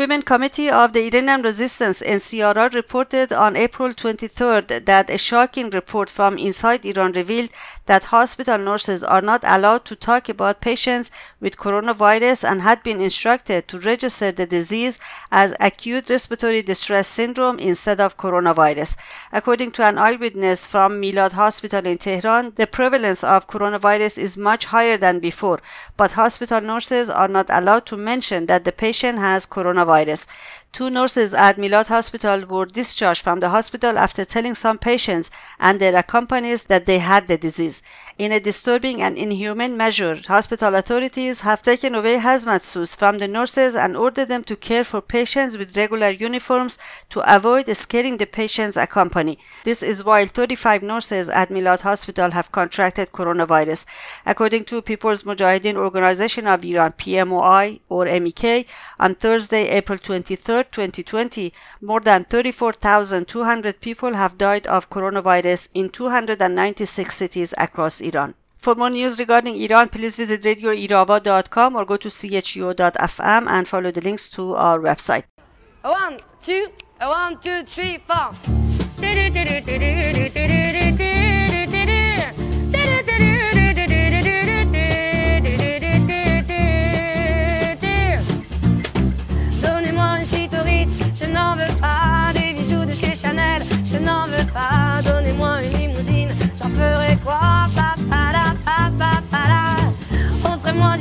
Speaker 2: Women Committee of the Iranian Resistance NCRR reported on April 23rd that a shocking report from inside Iran revealed that hospital nurses are not allowed to talk about patients with coronavirus and had been instructed to register the disease as acute respiratory distress syndrome instead of coronavirus. According to an eyewitness from Milad Hospital in Tehran, the prevalence of coronavirus is much higher than before, but hospital nurses are not allowed to mention that the patient has coronavirus coronavirus. Two nurses at Milad Hospital were discharged from the hospital after telling some patients and their accompanies that they had the disease. In a disturbing and inhuman measure, hospital authorities have taken away hazmat suits from the nurses and ordered them to care for patients with regular uniforms to avoid scaring the patient's accompany. This is while 35 nurses at Milad Hospital have contracted coronavirus. According to People's Mujahideen Organization of Iran, PMOI or MEK, on Thursday, April 23, 2020, more than 34,200 people have died of coronavirus in 296 cities across Iran. For more news regarding Iran, please visit radioirava.com or go to chu.fm and follow the links to our website.
Speaker 5: One, two, one, two, three, four.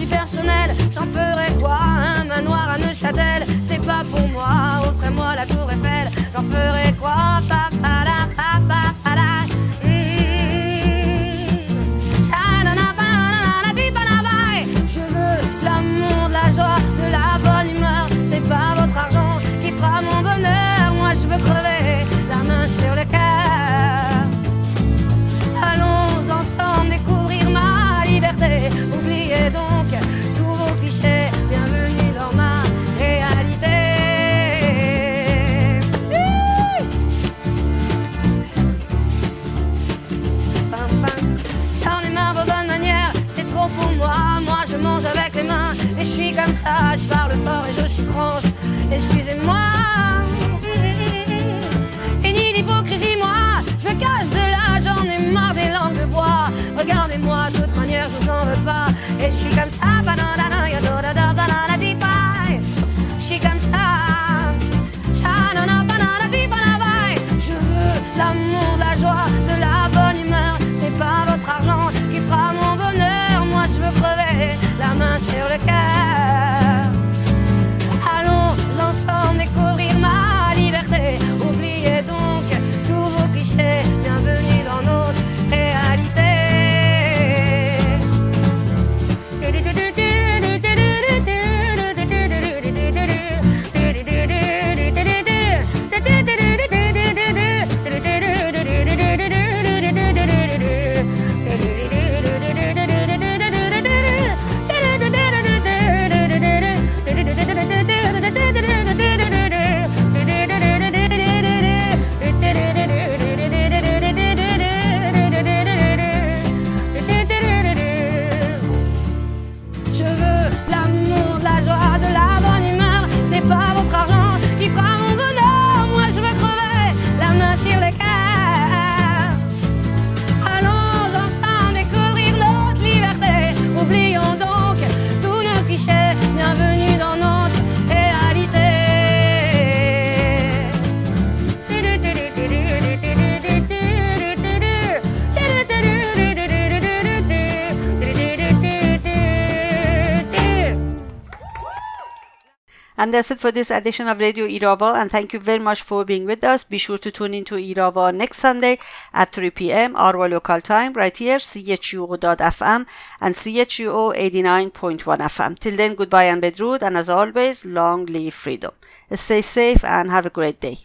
Speaker 5: Personnel, j'en ferai quoi Un manoir à Neuchâtel, c'est pas pour moi. Offrez-moi la tour Eiffel, j'en ferai quoi.
Speaker 2: And that's it for this edition of Radio Irava. And thank you very much for being with us. Be sure to tune into Irava next Sunday at 3 p.m. our local time right here, chuo.fm and chuo 89.1 FM. Till then, goodbye and bedrood. And as always, long live freedom. Stay safe and have a great day.